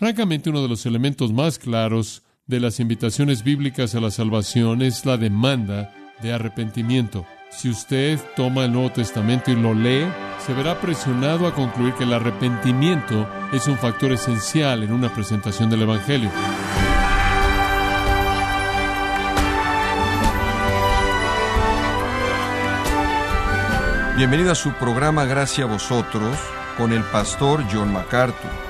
Francamente, uno de los elementos más claros de las invitaciones bíblicas a la salvación es la demanda de arrepentimiento. Si usted toma el Nuevo Testamento y lo lee, se verá presionado a concluir que el arrepentimiento es un factor esencial en una presentación del Evangelio. Bienvenido a su programa Gracias a vosotros con el pastor John MacArthur.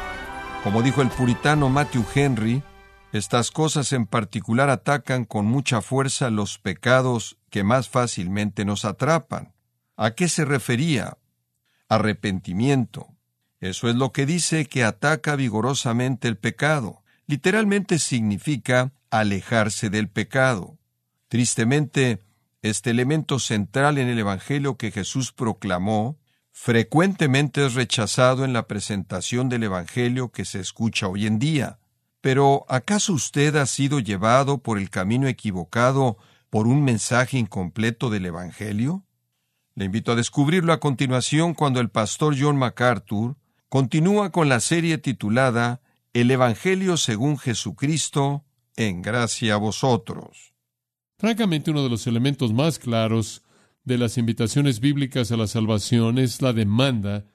Como dijo el puritano Matthew Henry, estas cosas en particular atacan con mucha fuerza los pecados que más fácilmente nos atrapan. ¿A qué se refería? Arrepentimiento. Eso es lo que dice que ataca vigorosamente el pecado. Literalmente significa alejarse del pecado. Tristemente, este elemento central en el Evangelio que Jesús proclamó frecuentemente es rechazado en la presentación del Evangelio que se escucha hoy en día. Pero ¿acaso usted ha sido llevado por el camino equivocado por un mensaje incompleto del Evangelio? Le invito a descubrirlo a continuación cuando el pastor John MacArthur continúa con la serie titulada El Evangelio según Jesucristo, en gracia a vosotros. Francamente, uno de los elementos más claros de las invitaciones bíblicas a la salvación es la demanda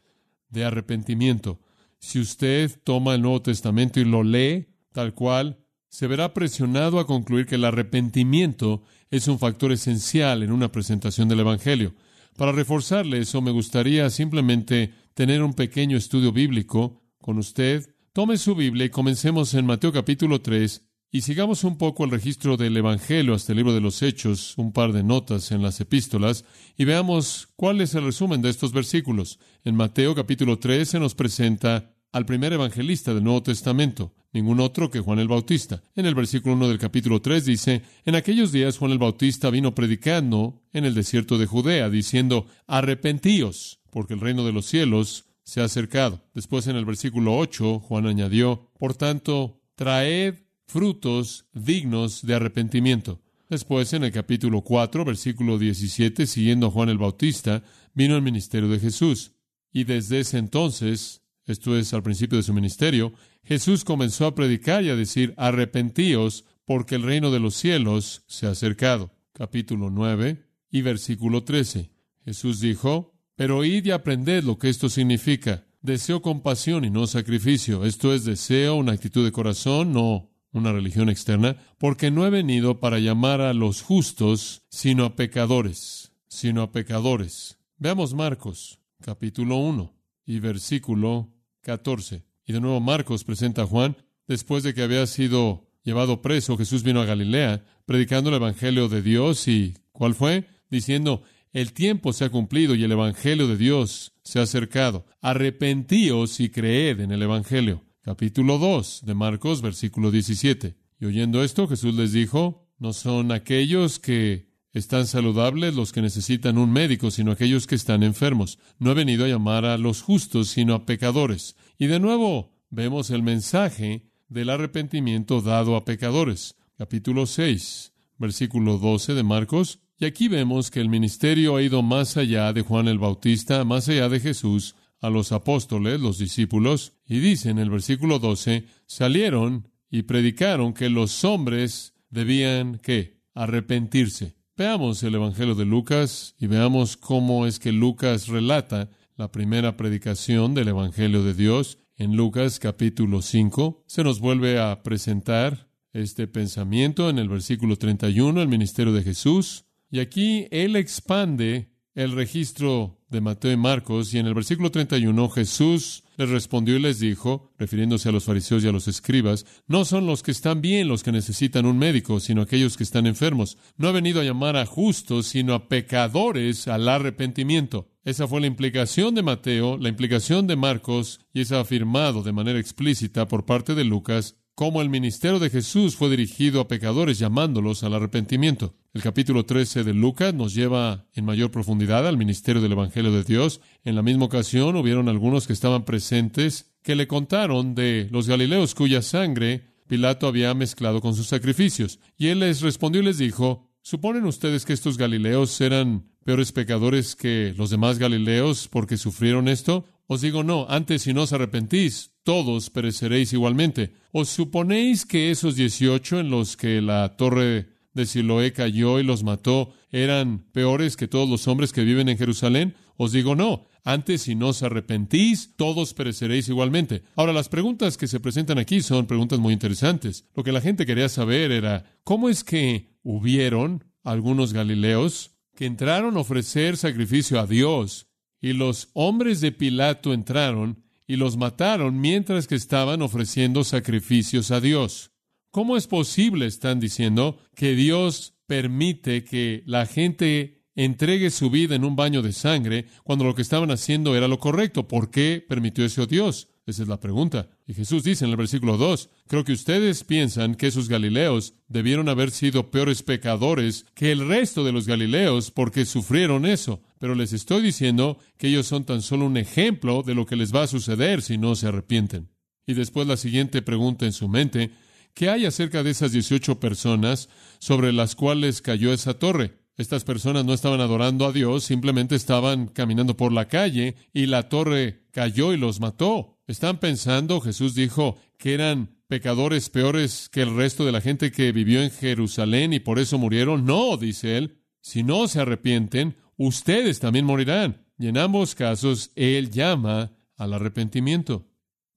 de arrepentimiento. Si usted toma el Nuevo Testamento y lo lee tal cual, se verá presionado a concluir que el arrepentimiento es un factor esencial en una presentación del Evangelio. Para reforzarle eso, me gustaría simplemente tener un pequeño estudio bíblico con usted. Tome su Biblia y comencemos en Mateo capítulo 3 y sigamos un poco el registro del Evangelio hasta el libro de los Hechos, un par de notas en las epístolas, y veamos cuál es el resumen de estos versículos. En Mateo capítulo 3 se nos presenta al primer evangelista del Nuevo Testamento, ningún otro que Juan el Bautista. En el versículo 1 del capítulo 3 dice, En aquellos días Juan el Bautista vino predicando en el desierto de Judea, diciendo, Arrepentíos, porque el reino de los cielos se ha acercado. Después en el versículo 8, Juan añadió, Por tanto, traed frutos dignos de arrepentimiento. Después, en el capítulo 4, versículo 17, siguiendo a Juan el Bautista, vino el ministerio de Jesús. Y desde ese entonces esto es al principio de su ministerio, Jesús comenzó a predicar y a decir, arrepentíos, porque el reino de los cielos se ha acercado. Capítulo 9 y versículo 13. Jesús dijo, pero id y aprended lo que esto significa. Deseo compasión y no sacrificio. Esto es deseo, una actitud de corazón, no una religión externa, porque no he venido para llamar a los justos, sino a pecadores, sino a pecadores. Veamos Marcos, capítulo 1 y versículo 14. Y de nuevo Marcos presenta a Juan, después de que había sido llevado preso, Jesús vino a Galilea predicando el Evangelio de Dios y ¿cuál fue? Diciendo, el tiempo se ha cumplido y el Evangelio de Dios se ha acercado. Arrepentíos y creed en el Evangelio. Capítulo 2 de Marcos, versículo 17. Y oyendo esto, Jesús les dijo, no son aquellos que están saludables los que necesitan un médico, sino aquellos que están enfermos. No he venido a llamar a los justos, sino a pecadores. Y de nuevo vemos el mensaje del arrepentimiento dado a pecadores. Capítulo 6, versículo 12 de Marcos. Y aquí vemos que el ministerio ha ido más allá de Juan el Bautista, más allá de Jesús, a los apóstoles, los discípulos, y dice en el versículo 12, salieron y predicaron que los hombres debían, ¿qué? Arrepentirse. Veamos el Evangelio de Lucas y veamos cómo es que Lucas relata la primera predicación del Evangelio de Dios. En Lucas capítulo 5 se nos vuelve a presentar este pensamiento en el versículo 31, el ministerio de Jesús. Y aquí él expande el registro de Mateo y Marcos, y en el versículo 31 Jesús les respondió y les dijo, refiriéndose a los fariseos y a los escribas, no son los que están bien los que necesitan un médico, sino aquellos que están enfermos. No ha venido a llamar a justos, sino a pecadores al arrepentimiento. Esa fue la implicación de Mateo, la implicación de Marcos, y es afirmado de manera explícita por parte de Lucas cómo el ministerio de Jesús fue dirigido a pecadores llamándolos al arrepentimiento. El capítulo 13 de Lucas nos lleva en mayor profundidad al ministerio del Evangelio de Dios. En la misma ocasión hubieron algunos que estaban presentes que le contaron de los Galileos cuya sangre Pilato había mezclado con sus sacrificios. Y él les respondió y les dijo, ¿Suponen ustedes que estos Galileos eran peores pecadores que los demás Galileos porque sufrieron esto? Os digo no, antes si no os arrepentís, todos pereceréis igualmente. ¿Os suponéis que esos dieciocho en los que la torre de Siloé cayó y los mató eran peores que todos los hombres que viven en Jerusalén? Os digo no, antes si no os arrepentís, todos pereceréis igualmente. Ahora, las preguntas que se presentan aquí son preguntas muy interesantes. Lo que la gente quería saber era, ¿cómo es que hubieron algunos galileos que entraron a ofrecer sacrificio a Dios y los hombres de Pilato entraron y los mataron mientras que estaban ofreciendo sacrificios a Dios? ¿Cómo es posible, están diciendo, que Dios permite que la gente entregue su vida en un baño de sangre cuando lo que estaban haciendo era lo correcto. ¿Por qué permitió eso Dios? Esa es la pregunta. Y Jesús dice en el versículo 2, creo que ustedes piensan que esos galileos debieron haber sido peores pecadores que el resto de los galileos porque sufrieron eso. Pero les estoy diciendo que ellos son tan solo un ejemplo de lo que les va a suceder si no se arrepienten. Y después la siguiente pregunta en su mente, ¿qué hay acerca de esas 18 personas sobre las cuales cayó esa torre? Estas personas no estaban adorando a Dios, simplemente estaban caminando por la calle y la torre cayó y los mató. ¿Están pensando, Jesús dijo, que eran pecadores peores que el resto de la gente que vivió en Jerusalén y por eso murieron? No, dice él. Si no se arrepienten, ustedes también morirán. Y en ambos casos, Él llama al arrepentimiento.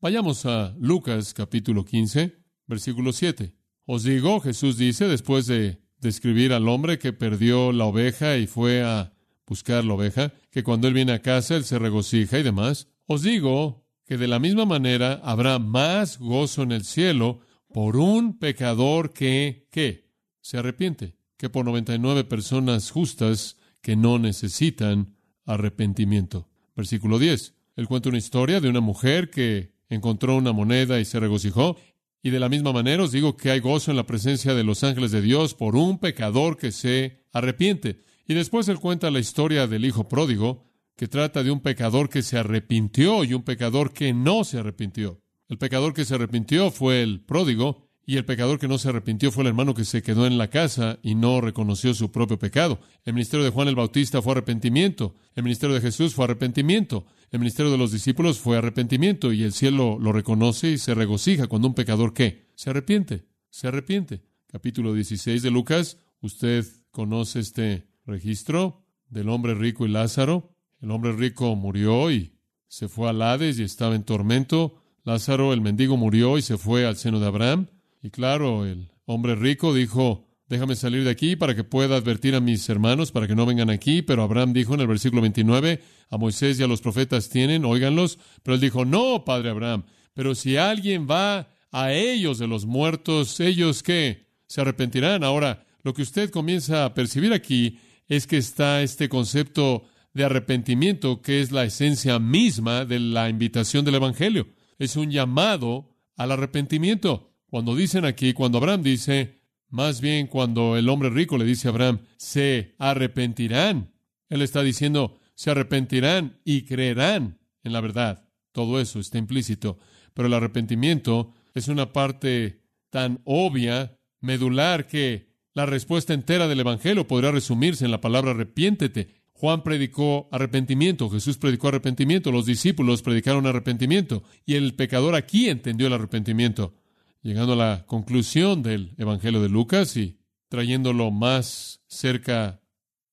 Vayamos a Lucas capítulo 15, versículo 7. Os digo, Jesús dice, después de describir al hombre que perdió la oveja y fue a buscar la oveja, que cuando él viene a casa él se regocija y demás. Os digo que de la misma manera habrá más gozo en el cielo por un pecador que, que se arrepiente, que por 99 personas justas que no necesitan arrepentimiento. Versículo 10. Él cuenta una historia de una mujer que encontró una moneda y se regocijó, y de la misma manera os digo que hay gozo en la presencia de los ángeles de Dios por un pecador que se arrepiente. Y después él cuenta la historia del hijo pródigo, que trata de un pecador que se arrepintió y un pecador que no se arrepintió. El pecador que se arrepintió fue el pródigo, y el pecador que no se arrepintió fue el hermano que se quedó en la casa y no reconoció su propio pecado. El ministerio de Juan el Bautista fue arrepentimiento. El ministerio de Jesús fue arrepentimiento. El ministerio de los discípulos fue arrepentimiento. Y el cielo lo reconoce y se regocija cuando un pecador ¿qué? Se arrepiente. Se arrepiente. Capítulo 16 de Lucas. Usted conoce este registro del hombre rico y Lázaro. El hombre rico murió y se fue al Hades y estaba en tormento. Lázaro, el mendigo, murió y se fue al seno de Abraham. Y claro, el hombre rico dijo, déjame salir de aquí para que pueda advertir a mis hermanos para que no vengan aquí. Pero Abraham dijo en el versículo 29, a Moisés y a los profetas tienen, óiganlos. Pero él dijo, no, padre Abraham, pero si alguien va a ellos de los muertos, ellos qué? Se arrepentirán. Ahora, lo que usted comienza a percibir aquí es que está este concepto de arrepentimiento que es la esencia misma de la invitación del Evangelio. Es un llamado al arrepentimiento. Cuando dicen aquí, cuando Abraham dice, más bien cuando el hombre rico le dice a Abraham, se arrepentirán, él está diciendo, se arrepentirán y creerán en la verdad. Todo eso está implícito. Pero el arrepentimiento es una parte tan obvia, medular, que la respuesta entera del Evangelio podría resumirse en la palabra arrepiéntete. Juan predicó arrepentimiento, Jesús predicó arrepentimiento, los discípulos predicaron arrepentimiento, y el pecador aquí entendió el arrepentimiento llegando a la conclusión del Evangelio de Lucas y trayéndolo más cerca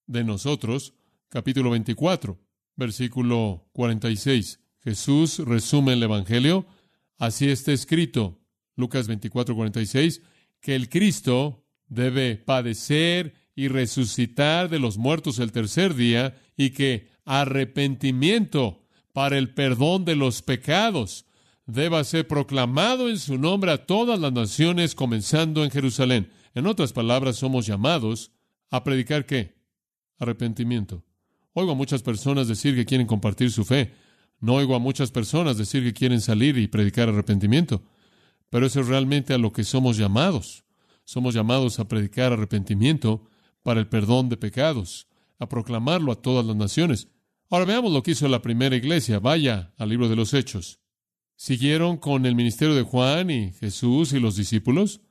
de nosotros, capítulo 24, versículo 46. Jesús resume el Evangelio, así está escrito, Lucas 24, 46, que el Cristo debe padecer y resucitar de los muertos el tercer día y que arrepentimiento para el perdón de los pecados deba ser proclamado en su nombre a todas las naciones, comenzando en Jerusalén. En otras palabras, somos llamados a predicar qué? Arrepentimiento. Oigo a muchas personas decir que quieren compartir su fe. No oigo a muchas personas decir que quieren salir y predicar arrepentimiento. Pero eso es realmente a lo que somos llamados. Somos llamados a predicar arrepentimiento para el perdón de pecados, a proclamarlo a todas las naciones. Ahora veamos lo que hizo la primera iglesia. Vaya al libro de los Hechos. ¿Siguieron con el ministerio de Juan y Jesús y los discípulos?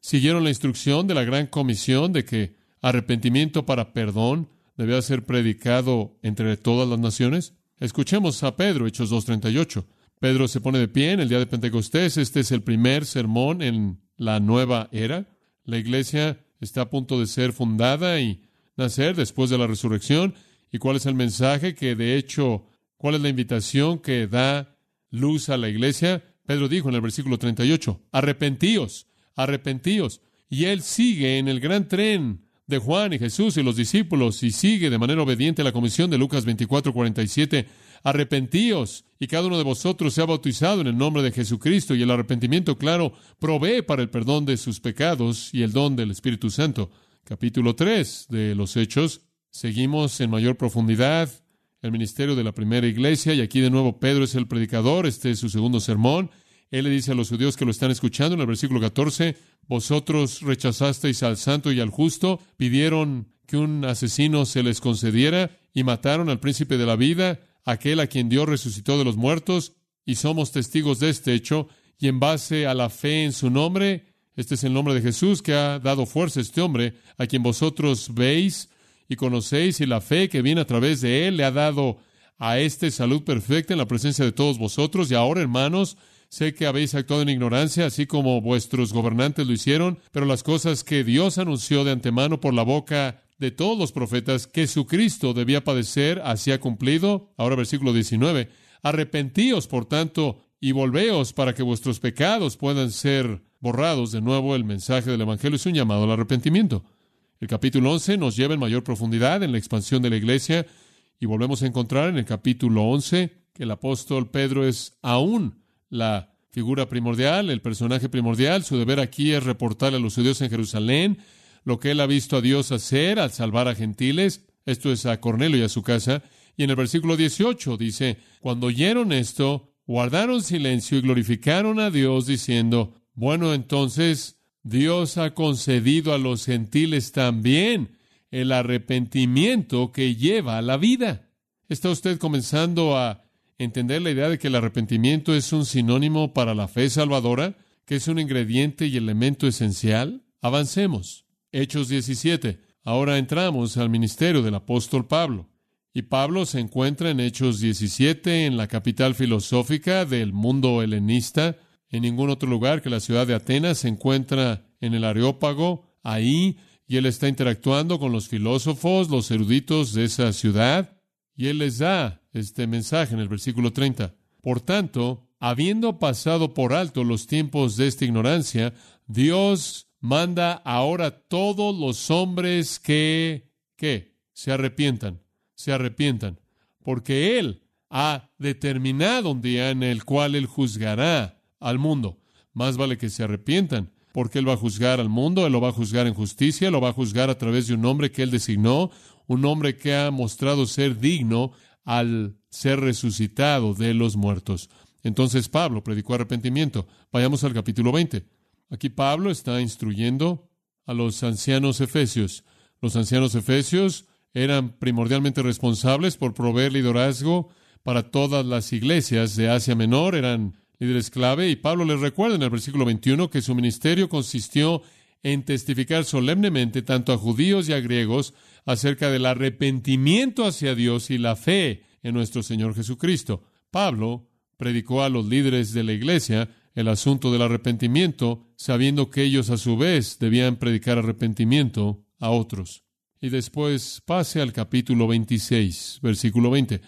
¿Siguieron la instrucción de la gran comisión de que arrepentimiento para perdón debía ser predicado entre todas las naciones? Escuchemos a Pedro, Hechos 2.38. Pedro se pone de pie en el día de Pentecostés. Este es el primer sermón en la nueva era. La iglesia está a punto de ser fundada y nacer después de la resurrección. ¿Y cuál es el mensaje que, de hecho, cuál es la invitación que da luz a la iglesia? Pedro dijo en el versículo 38, arrepentíos, arrepentíos. Y él sigue en el gran tren de Juan y Jesús y los discípulos y sigue de manera obediente la comisión de Lucas 24, 47 arrepentíos y cada uno de vosotros sea bautizado en el nombre de Jesucristo y el arrepentimiento, claro, provee para el perdón de sus pecados y el don del Espíritu Santo. Capítulo 3 de los Hechos. Seguimos en mayor profundidad el ministerio de la primera iglesia y aquí de nuevo Pedro es el predicador, este es su segundo sermón. Él le dice a los judíos que lo están escuchando en el versículo 14, vosotros rechazasteis al santo y al justo, pidieron que un asesino se les concediera y mataron al príncipe de la vida, aquel a quien Dios resucitó de los muertos, y somos testigos de este hecho, y en base a la fe en su nombre, este es el nombre de Jesús que ha dado fuerza a este hombre, a quien vosotros veis y conocéis, y la fe que viene a través de él le ha dado a este salud perfecta en la presencia de todos vosotros, y ahora, hermanos, sé que habéis actuado en ignorancia, así como vuestros gobernantes lo hicieron, pero las cosas que Dios anunció de antemano por la boca de todos los profetas que Jesucristo debía padecer, así ha cumplido. Ahora versículo 19. Arrepentíos, por tanto, y volveos para que vuestros pecados puedan ser borrados. De nuevo, el mensaje del Evangelio es un llamado al arrepentimiento. El capítulo 11 nos lleva en mayor profundidad en la expansión de la iglesia y volvemos a encontrar en el capítulo 11 que el apóstol Pedro es aún la figura primordial, el personaje primordial. Su deber aquí es reportar a los judíos en Jerusalén lo que él ha visto a Dios hacer al salvar a gentiles, esto es a Cornelio y a su casa, y en el versículo 18 dice, cuando oyeron esto, guardaron silencio y glorificaron a Dios diciendo, bueno, entonces Dios ha concedido a los gentiles también el arrepentimiento que lleva a la vida. ¿Está usted comenzando a entender la idea de que el arrepentimiento es un sinónimo para la fe salvadora, que es un ingrediente y elemento esencial? Avancemos. Hechos 17. Ahora entramos al ministerio del apóstol Pablo. Y Pablo se encuentra en Hechos 17, en la capital filosófica del mundo helenista. En ningún otro lugar que la ciudad de Atenas se encuentra en el Areópago, ahí, y él está interactuando con los filósofos, los eruditos de esa ciudad, y él les da este mensaje en el versículo 30. Por tanto, habiendo pasado por alto los tiempos de esta ignorancia, Dios manda ahora a todos los hombres que, que se arrepientan, se arrepientan, porque Él ha determinado un día en el cual Él juzgará al mundo. Más vale que se arrepientan, porque Él va a juzgar al mundo, Él lo va a juzgar en justicia, lo va a juzgar a través de un hombre que Él designó, un hombre que ha mostrado ser digno al ser resucitado de los muertos. Entonces Pablo predicó arrepentimiento. Vayamos al capítulo 20. Aquí Pablo está instruyendo a los ancianos efesios. Los ancianos efesios eran primordialmente responsables por proveer liderazgo para todas las iglesias de Asia Menor, eran líderes clave, y Pablo les recuerda en el versículo 21 que su ministerio consistió en testificar solemnemente tanto a judíos y a griegos acerca del arrepentimiento hacia Dios y la fe en nuestro Señor Jesucristo. Pablo predicó a los líderes de la iglesia el asunto del arrepentimiento, sabiendo que ellos a su vez debían predicar arrepentimiento a otros. Y después pase al capítulo 26, versículo 20.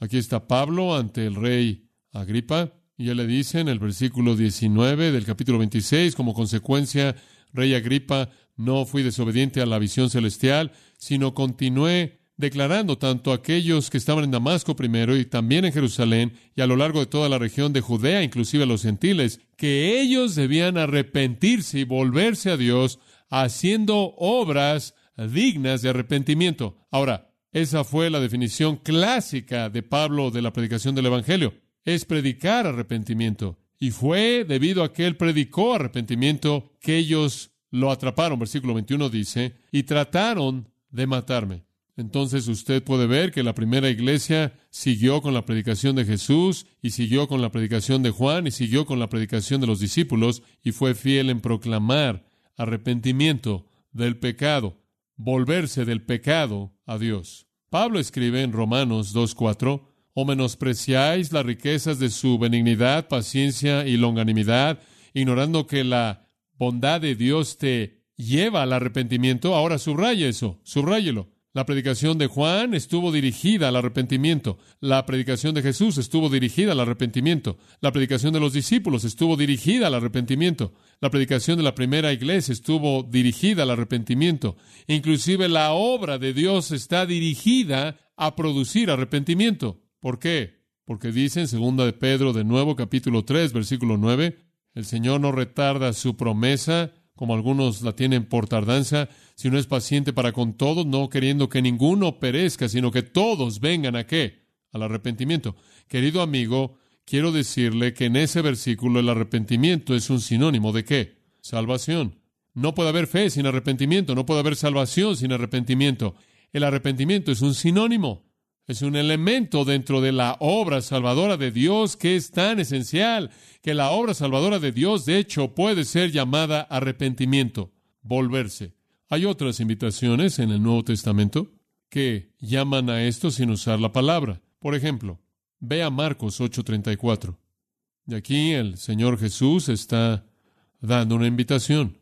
Aquí está Pablo ante el rey Agripa, y él le dice en el versículo 19 del capítulo 26, como consecuencia, rey Agripa, no fui desobediente a la visión celestial, sino continué declarando tanto a aquellos que estaban en Damasco primero y también en Jerusalén y a lo largo de toda la región de Judea, inclusive a los gentiles, que ellos debían arrepentirse y volverse a Dios haciendo obras dignas de arrepentimiento. Ahora, esa fue la definición clásica de Pablo de la predicación del Evangelio. Es predicar arrepentimiento. Y fue debido a que él predicó arrepentimiento que ellos lo atraparon. Versículo 21 dice, y trataron de matarme. Entonces usted puede ver que la primera iglesia siguió con la predicación de Jesús y siguió con la predicación de Juan y siguió con la predicación de los discípulos y fue fiel en proclamar arrepentimiento del pecado, volverse del pecado a Dios. Pablo escribe en Romanos 2.4, o menospreciáis las riquezas de su benignidad, paciencia y longanimidad, ignorando que la bondad de Dios te lleva al arrepentimiento. Ahora subraya eso, subráyelo. La predicación de Juan estuvo dirigida al arrepentimiento. La predicación de Jesús estuvo dirigida al arrepentimiento. La predicación de los discípulos estuvo dirigida al arrepentimiento. La predicación de la primera iglesia estuvo dirigida al arrepentimiento. Inclusive la obra de Dios está dirigida a producir arrepentimiento. ¿Por qué? Porque dice en segunda de Pedro de nuevo capítulo 3 versículo 9, el Señor no retarda su promesa como algunos la tienen por tardanza, sino es paciente para con todos, no queriendo que ninguno perezca, sino que todos vengan a qué? Al arrepentimiento. Querido amigo, quiero decirle que en ese versículo el arrepentimiento es un sinónimo de qué? Salvación. No puede haber fe sin arrepentimiento, no puede haber salvación sin arrepentimiento. El arrepentimiento es un sinónimo. Es un elemento dentro de la obra salvadora de Dios que es tan esencial que la obra salvadora de Dios, de hecho, puede ser llamada arrepentimiento, volverse. Hay otras invitaciones en el Nuevo Testamento que llaman a esto sin usar la palabra. Por ejemplo, ve a Marcos 8:34. De aquí el Señor Jesús está dando una invitación.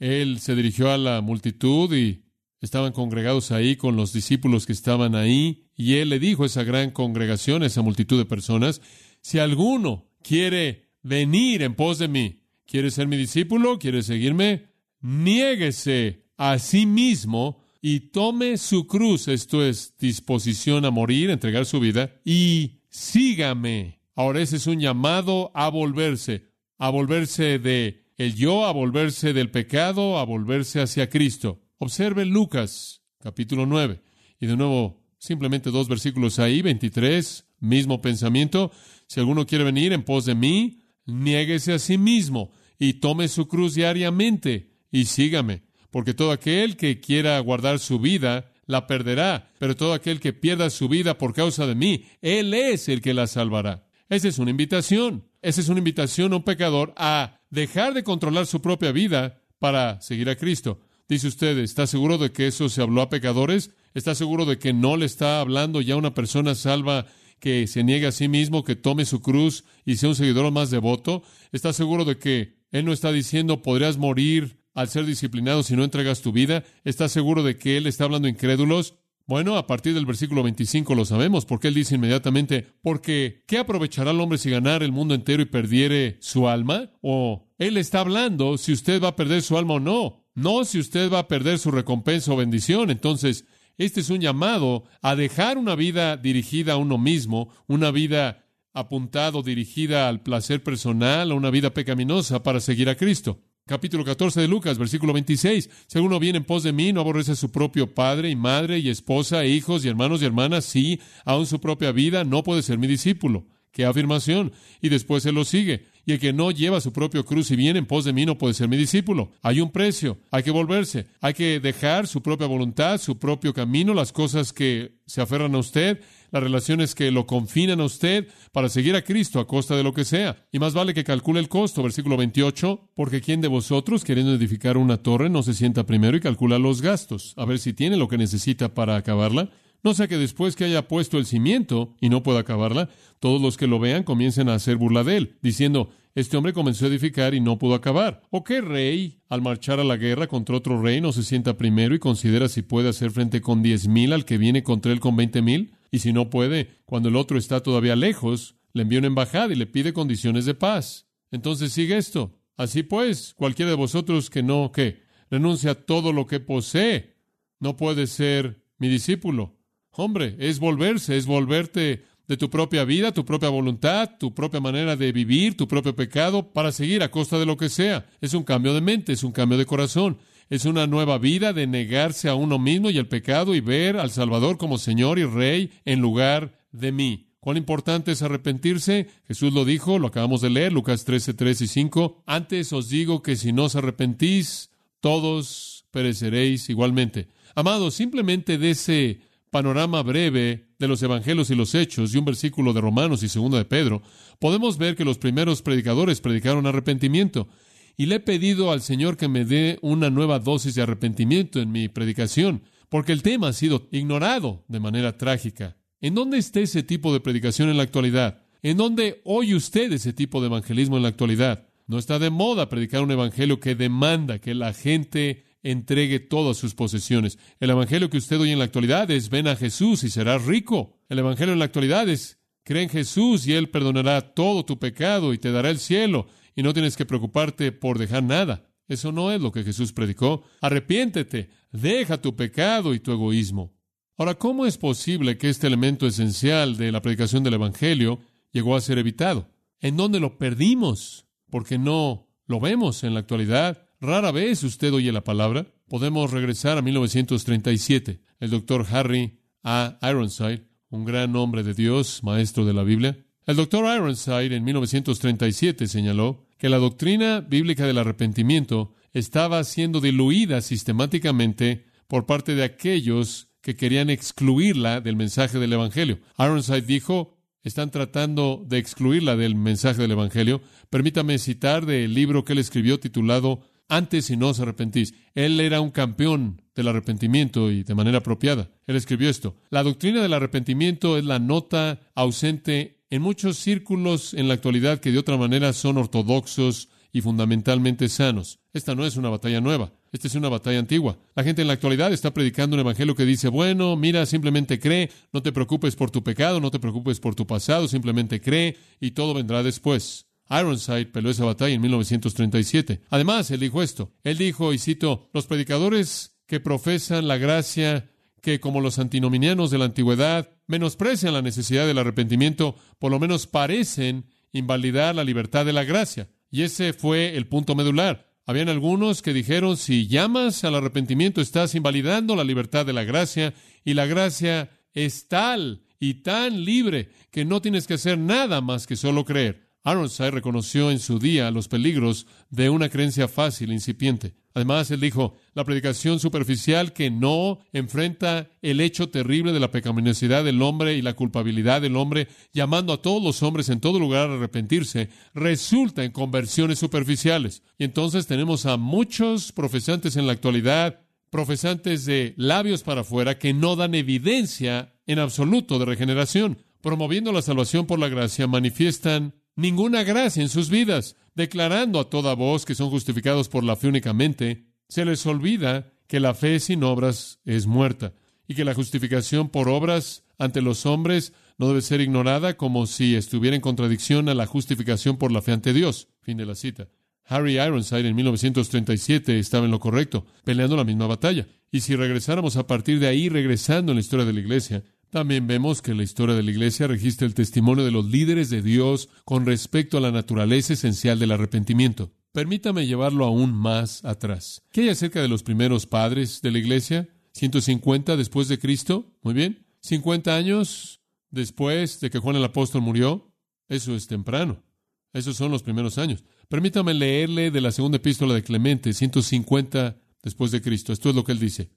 Él se dirigió a la multitud y estaban congregados ahí con los discípulos que estaban ahí, y él le dijo a esa gran congregación, a esa multitud de personas, si alguno quiere venir en pos de mí, quiere ser mi discípulo, quiere seguirme, niéguese a sí mismo y tome su cruz, esto es disposición a morir, entregar su vida, y sígame. Ahora ese es un llamado a volverse, a volverse de el yo, a volverse del pecado, a volverse hacia Cristo. Observe Lucas capítulo 9. Y de nuevo, simplemente dos versículos ahí, 23, mismo pensamiento. Si alguno quiere venir en pos de mí, niéguese a sí mismo y tome su cruz diariamente y sígame. Porque todo aquel que quiera guardar su vida, la perderá. Pero todo aquel que pierda su vida por causa de mí, Él es el que la salvará. Esa es una invitación. Esa es una invitación a un pecador a dejar de controlar su propia vida para seguir a Cristo. Dice usted, ¿está seguro de que eso se habló a pecadores? ¿Está seguro de que no le está hablando ya una persona salva que se niegue a sí mismo, que tome su cruz y sea un seguidor más devoto? ¿Está seguro de que Él no está diciendo podrías morir al ser disciplinado si no entregas tu vida? ¿Está seguro de que Él está hablando incrédulos? Bueno, a partir del versículo 25 lo sabemos, porque Él dice inmediatamente, porque ¿qué aprovechará el hombre si ganara el mundo entero y perdiere su alma? O Él está hablando si usted va a perder su alma o no no si usted va a perder su recompensa o bendición. Entonces, este es un llamado a dejar una vida dirigida a uno mismo, una vida apuntado, dirigida al placer personal, a una vida pecaminosa para seguir a Cristo. Capítulo 14 de Lucas, versículo 26. Si alguno viene en pos de mí, no aborrece a su propio padre y madre y esposa, e hijos y hermanos y hermanas, sí, aun su propia vida, no puede ser mi discípulo. ¡Qué afirmación! Y después se lo sigue. Y el que no lleva su propio cruz y viene en pos de mí no puede ser mi discípulo. Hay un precio, hay que volverse, hay que dejar su propia voluntad, su propio camino, las cosas que se aferran a usted, las relaciones que lo confinan a usted para seguir a Cristo a costa de lo que sea. Y más vale que calcule el costo, versículo 28, porque ¿quién de vosotros, queriendo edificar una torre, no se sienta primero y calcula los gastos, a ver si tiene lo que necesita para acabarla? No sea que después que haya puesto el cimiento y no pueda acabarla, todos los que lo vean comiencen a hacer burla de él, diciendo, este hombre comenzó a edificar y no pudo acabar. ¿O qué rey, al marchar a la guerra contra otro rey, no se sienta primero y considera si puede hacer frente con diez mil al que viene contra él con veinte mil? Y si no puede, cuando el otro está todavía lejos, le envía una embajada y le pide condiciones de paz. Entonces sigue esto. Así pues, cualquiera de vosotros que no, que renuncia a todo lo que posee, no puede ser mi discípulo. Hombre, es volverse, es volverte de tu propia vida, tu propia voluntad, tu propia manera de vivir, tu propio pecado, para seguir a costa de lo que sea. Es un cambio de mente, es un cambio de corazón. Es una nueva vida de negarse a uno mismo y al pecado y ver al Salvador como Señor y Rey en lugar de mí. ¿Cuán importante es arrepentirse? Jesús lo dijo, lo acabamos de leer, Lucas 13, 3 y 5. Antes os digo que si no os arrepentís, todos pereceréis igualmente. Amados, simplemente de ese panorama breve de los evangelios y los hechos y un versículo de Romanos y segundo de Pedro, podemos ver que los primeros predicadores predicaron arrepentimiento. Y le he pedido al Señor que me dé una nueva dosis de arrepentimiento en mi predicación, porque el tema ha sido ignorado de manera trágica. ¿En dónde está ese tipo de predicación en la actualidad? ¿En dónde oye usted ese tipo de evangelismo en la actualidad? No está de moda predicar un evangelio que demanda que la gente entregue todas sus posesiones. El evangelio que usted oye en la actualidad es ven a Jesús y serás rico. El evangelio en la actualidad es cree en Jesús y Él perdonará todo tu pecado y te dará el cielo y no tienes que preocuparte por dejar nada. Eso no es lo que Jesús predicó. Arrepiéntete, deja tu pecado y tu egoísmo. Ahora, ¿cómo es posible que este elemento esencial de la predicación del Evangelio llegó a ser evitado? ¿En dónde lo perdimos? Porque no lo vemos en la actualidad. Rara vez usted oye la palabra. Podemos regresar a 1937. El doctor Harry A. Ironside, un gran hombre de Dios, maestro de la Biblia. El doctor Ironside en 1937 señaló que la doctrina bíblica del arrepentimiento estaba siendo diluida sistemáticamente por parte de aquellos que querían excluirla del mensaje del Evangelio. Ironside dijo, están tratando de excluirla del mensaje del Evangelio. Permítame citar del libro que él escribió titulado Antes y no os arrepentís. Él era un campeón del arrepentimiento y de manera apropiada. Él escribió esto. La doctrina del arrepentimiento es la nota ausente en muchos círculos en la actualidad que de otra manera son ortodoxos y fundamentalmente sanos. Esta no es una batalla nueva. Esta es una batalla antigua. La gente en la actualidad está predicando un evangelio que dice, bueno, mira, simplemente cree, no te preocupes por tu pecado, no te preocupes por tu pasado, simplemente cree y todo vendrá después. Ironside peleó esa batalla en 1937. Además, él dijo esto. Él dijo, y cito, los predicadores que profesan la gracia, que como los antinominianos de la antigüedad menosprecian la necesidad del arrepentimiento, por lo menos parecen invalidar la libertad de la gracia. Y ese fue el punto medular. Habían algunos que dijeron, si llamas al arrepentimiento estás invalidando la libertad de la gracia y la gracia es tal y tan libre que no tienes que hacer nada más que solo creer. Ironside reconoció en su día los peligros de una creencia fácil, incipiente. Además, él dijo, la predicación superficial que no enfrenta el hecho terrible de la pecaminosidad del hombre y la culpabilidad del hombre, llamando a todos los hombres en todo lugar a arrepentirse, resulta en conversiones superficiales. Y entonces tenemos a muchos profesantes en la actualidad, profesantes de labios para afuera, que no dan evidencia en absoluto de regeneración. Promoviendo la salvación por la gracia, manifiestan ninguna gracia en sus vidas, declarando a toda voz que son justificados por la fe únicamente, se les olvida que la fe sin obras es muerta y que la justificación por obras ante los hombres no debe ser ignorada como si estuviera en contradicción a la justificación por la fe ante Dios. Fin de la cita. Harry Ironside en 1937 estaba en lo correcto, peleando la misma batalla. Y si regresáramos a partir de ahí, regresando en la historia de la Iglesia, también vemos que la historia de la Iglesia registra el testimonio de los líderes de Dios con respecto a la naturaleza esencial del arrepentimiento. Permítame llevarlo aún más atrás. ¿Qué hay acerca de los primeros padres de la Iglesia? ¿150 después de Cristo? Muy bien. ¿50 años después de que Juan el Apóstol murió? Eso es temprano. Esos son los primeros años. Permítame leerle de la segunda epístola de Clemente, 150 después de Cristo. Esto es lo que él dice.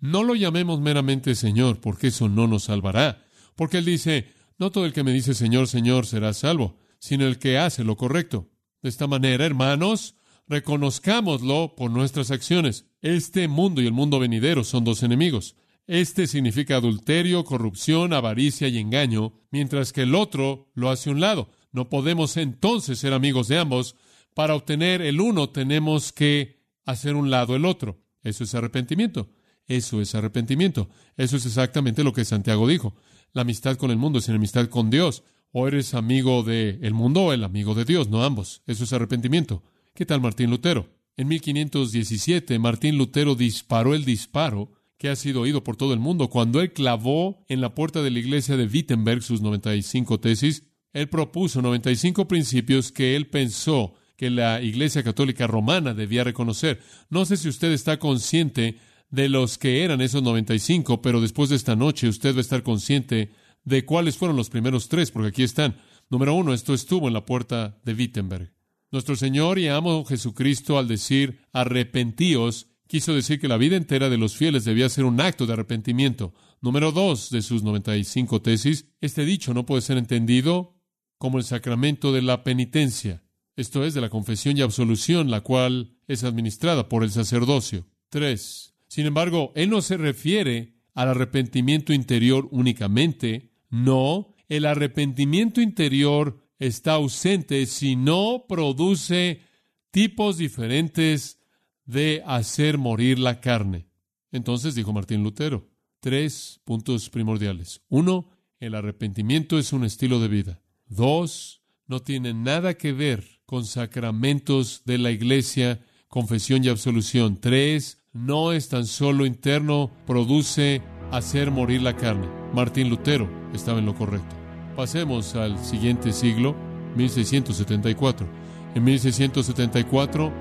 No lo llamemos meramente Señor, porque eso no nos salvará. Porque Él dice, no todo el que me dice Señor, Señor será salvo, sino el que hace lo correcto. De esta manera, hermanos, reconozcámoslo por nuestras acciones. Este mundo y el mundo venidero son dos enemigos. Este significa adulterio, corrupción, avaricia y engaño, mientras que el otro lo hace a un lado. No podemos entonces ser amigos de ambos. Para obtener el uno tenemos que hacer un lado el otro. Eso es arrepentimiento. Eso es arrepentimiento. Eso es exactamente lo que Santiago dijo. La amistad con el mundo es enemistad con Dios. O eres amigo del mundo o el amigo de Dios, no ambos. Eso es arrepentimiento. ¿Qué tal Martín Lutero? En 1517, Martín Lutero disparó el disparo que ha sido oído por todo el mundo. Cuando él clavó en la puerta de la iglesia de Wittenberg sus 95 tesis, él propuso 95 principios que él pensó que la Iglesia Católica Romana debía reconocer. No sé si usted está consciente de los que eran esos 95, pero después de esta noche usted va a estar consciente de cuáles fueron los primeros tres, porque aquí están. Número uno, esto estuvo en la puerta de Wittenberg. Nuestro Señor y amo Jesucristo, al decir arrepentíos, quiso decir que la vida entera de los fieles debía ser un acto de arrepentimiento. Número dos de sus 95 tesis, este dicho no puede ser entendido como el sacramento de la penitencia, esto es, de la confesión y absolución, la cual es administrada por el sacerdocio. Tres, sin embargo, Él no se refiere al arrepentimiento interior únicamente, No, el arrepentimiento interior está ausente si no produce tipos diferentes de hacer morir la carne. Entonces dijo Martín Lutero, tres puntos primordiales. Uno, el arrepentimiento es un estilo de vida. Dos, no tiene nada que ver con sacramentos de la iglesia, confesión y absolución. Tres, no es tan solo interno, produce hacer morir la carne. Martín Lutero estaba en lo correcto. Pasemos al siguiente siglo, 1674. En 1674,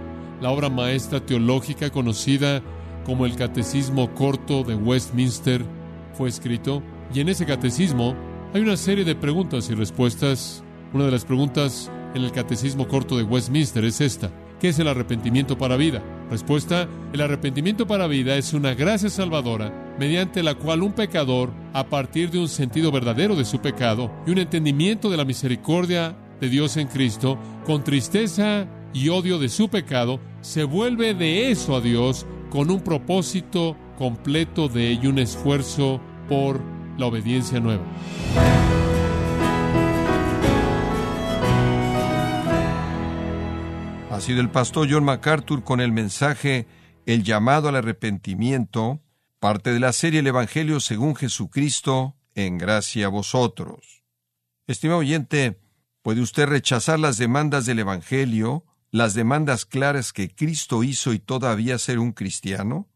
la obra maestra teológica conocida como el Catecismo Corto de Westminster fue escrito, y en ese catecismo hay una serie de preguntas y respuestas. Una de las preguntas en el Catecismo Corto de Westminster es esta. ¿Qué es el arrepentimiento para vida? Respuesta, el arrepentimiento para vida es una gracia salvadora mediante la cual un pecador, a partir de un sentido verdadero de su pecado y un entendimiento de la misericordia de Dios en Cristo, con tristeza y odio de su pecado, se vuelve de eso a Dios con un propósito completo de ello, un esfuerzo por la obediencia nueva. Ha sido el pastor John MacArthur con el mensaje El llamado al arrepentimiento, parte de la serie El Evangelio según Jesucristo, en gracia a vosotros. Estimado oyente, ¿puede usted rechazar las demandas del Evangelio, las demandas claras que Cristo hizo y todavía ser un cristiano?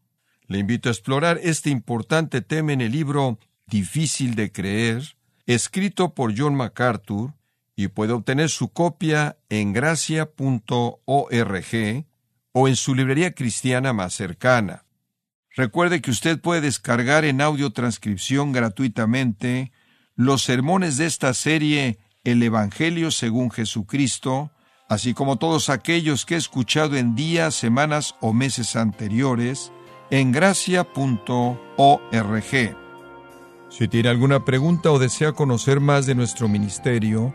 Le invito a explorar este importante tema en el libro Difícil de creer, escrito por John MacArthur, y puede obtener su copia en gracia.org o en su librería cristiana más cercana. Recuerde que usted puede descargar en audio transcripción gratuitamente los sermones de esta serie El Evangelio según Jesucristo, así como todos aquellos que he escuchado en días, semanas o meses anteriores en gracia.org. Si tiene alguna pregunta o desea conocer más de nuestro ministerio,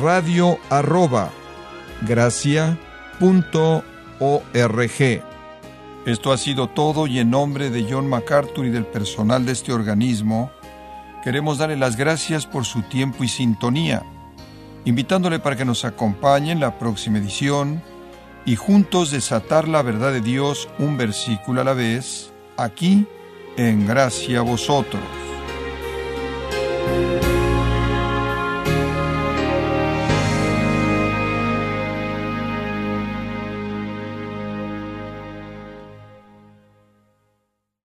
radio arroba gracia.org. Esto ha sido todo y en nombre de John MacArthur y del personal de este organismo, queremos darle las gracias por su tiempo y sintonía, invitándole para que nos acompañe en la próxima edición y juntos desatar la verdad de Dios un versículo a la vez, aquí en Gracia a Vosotros.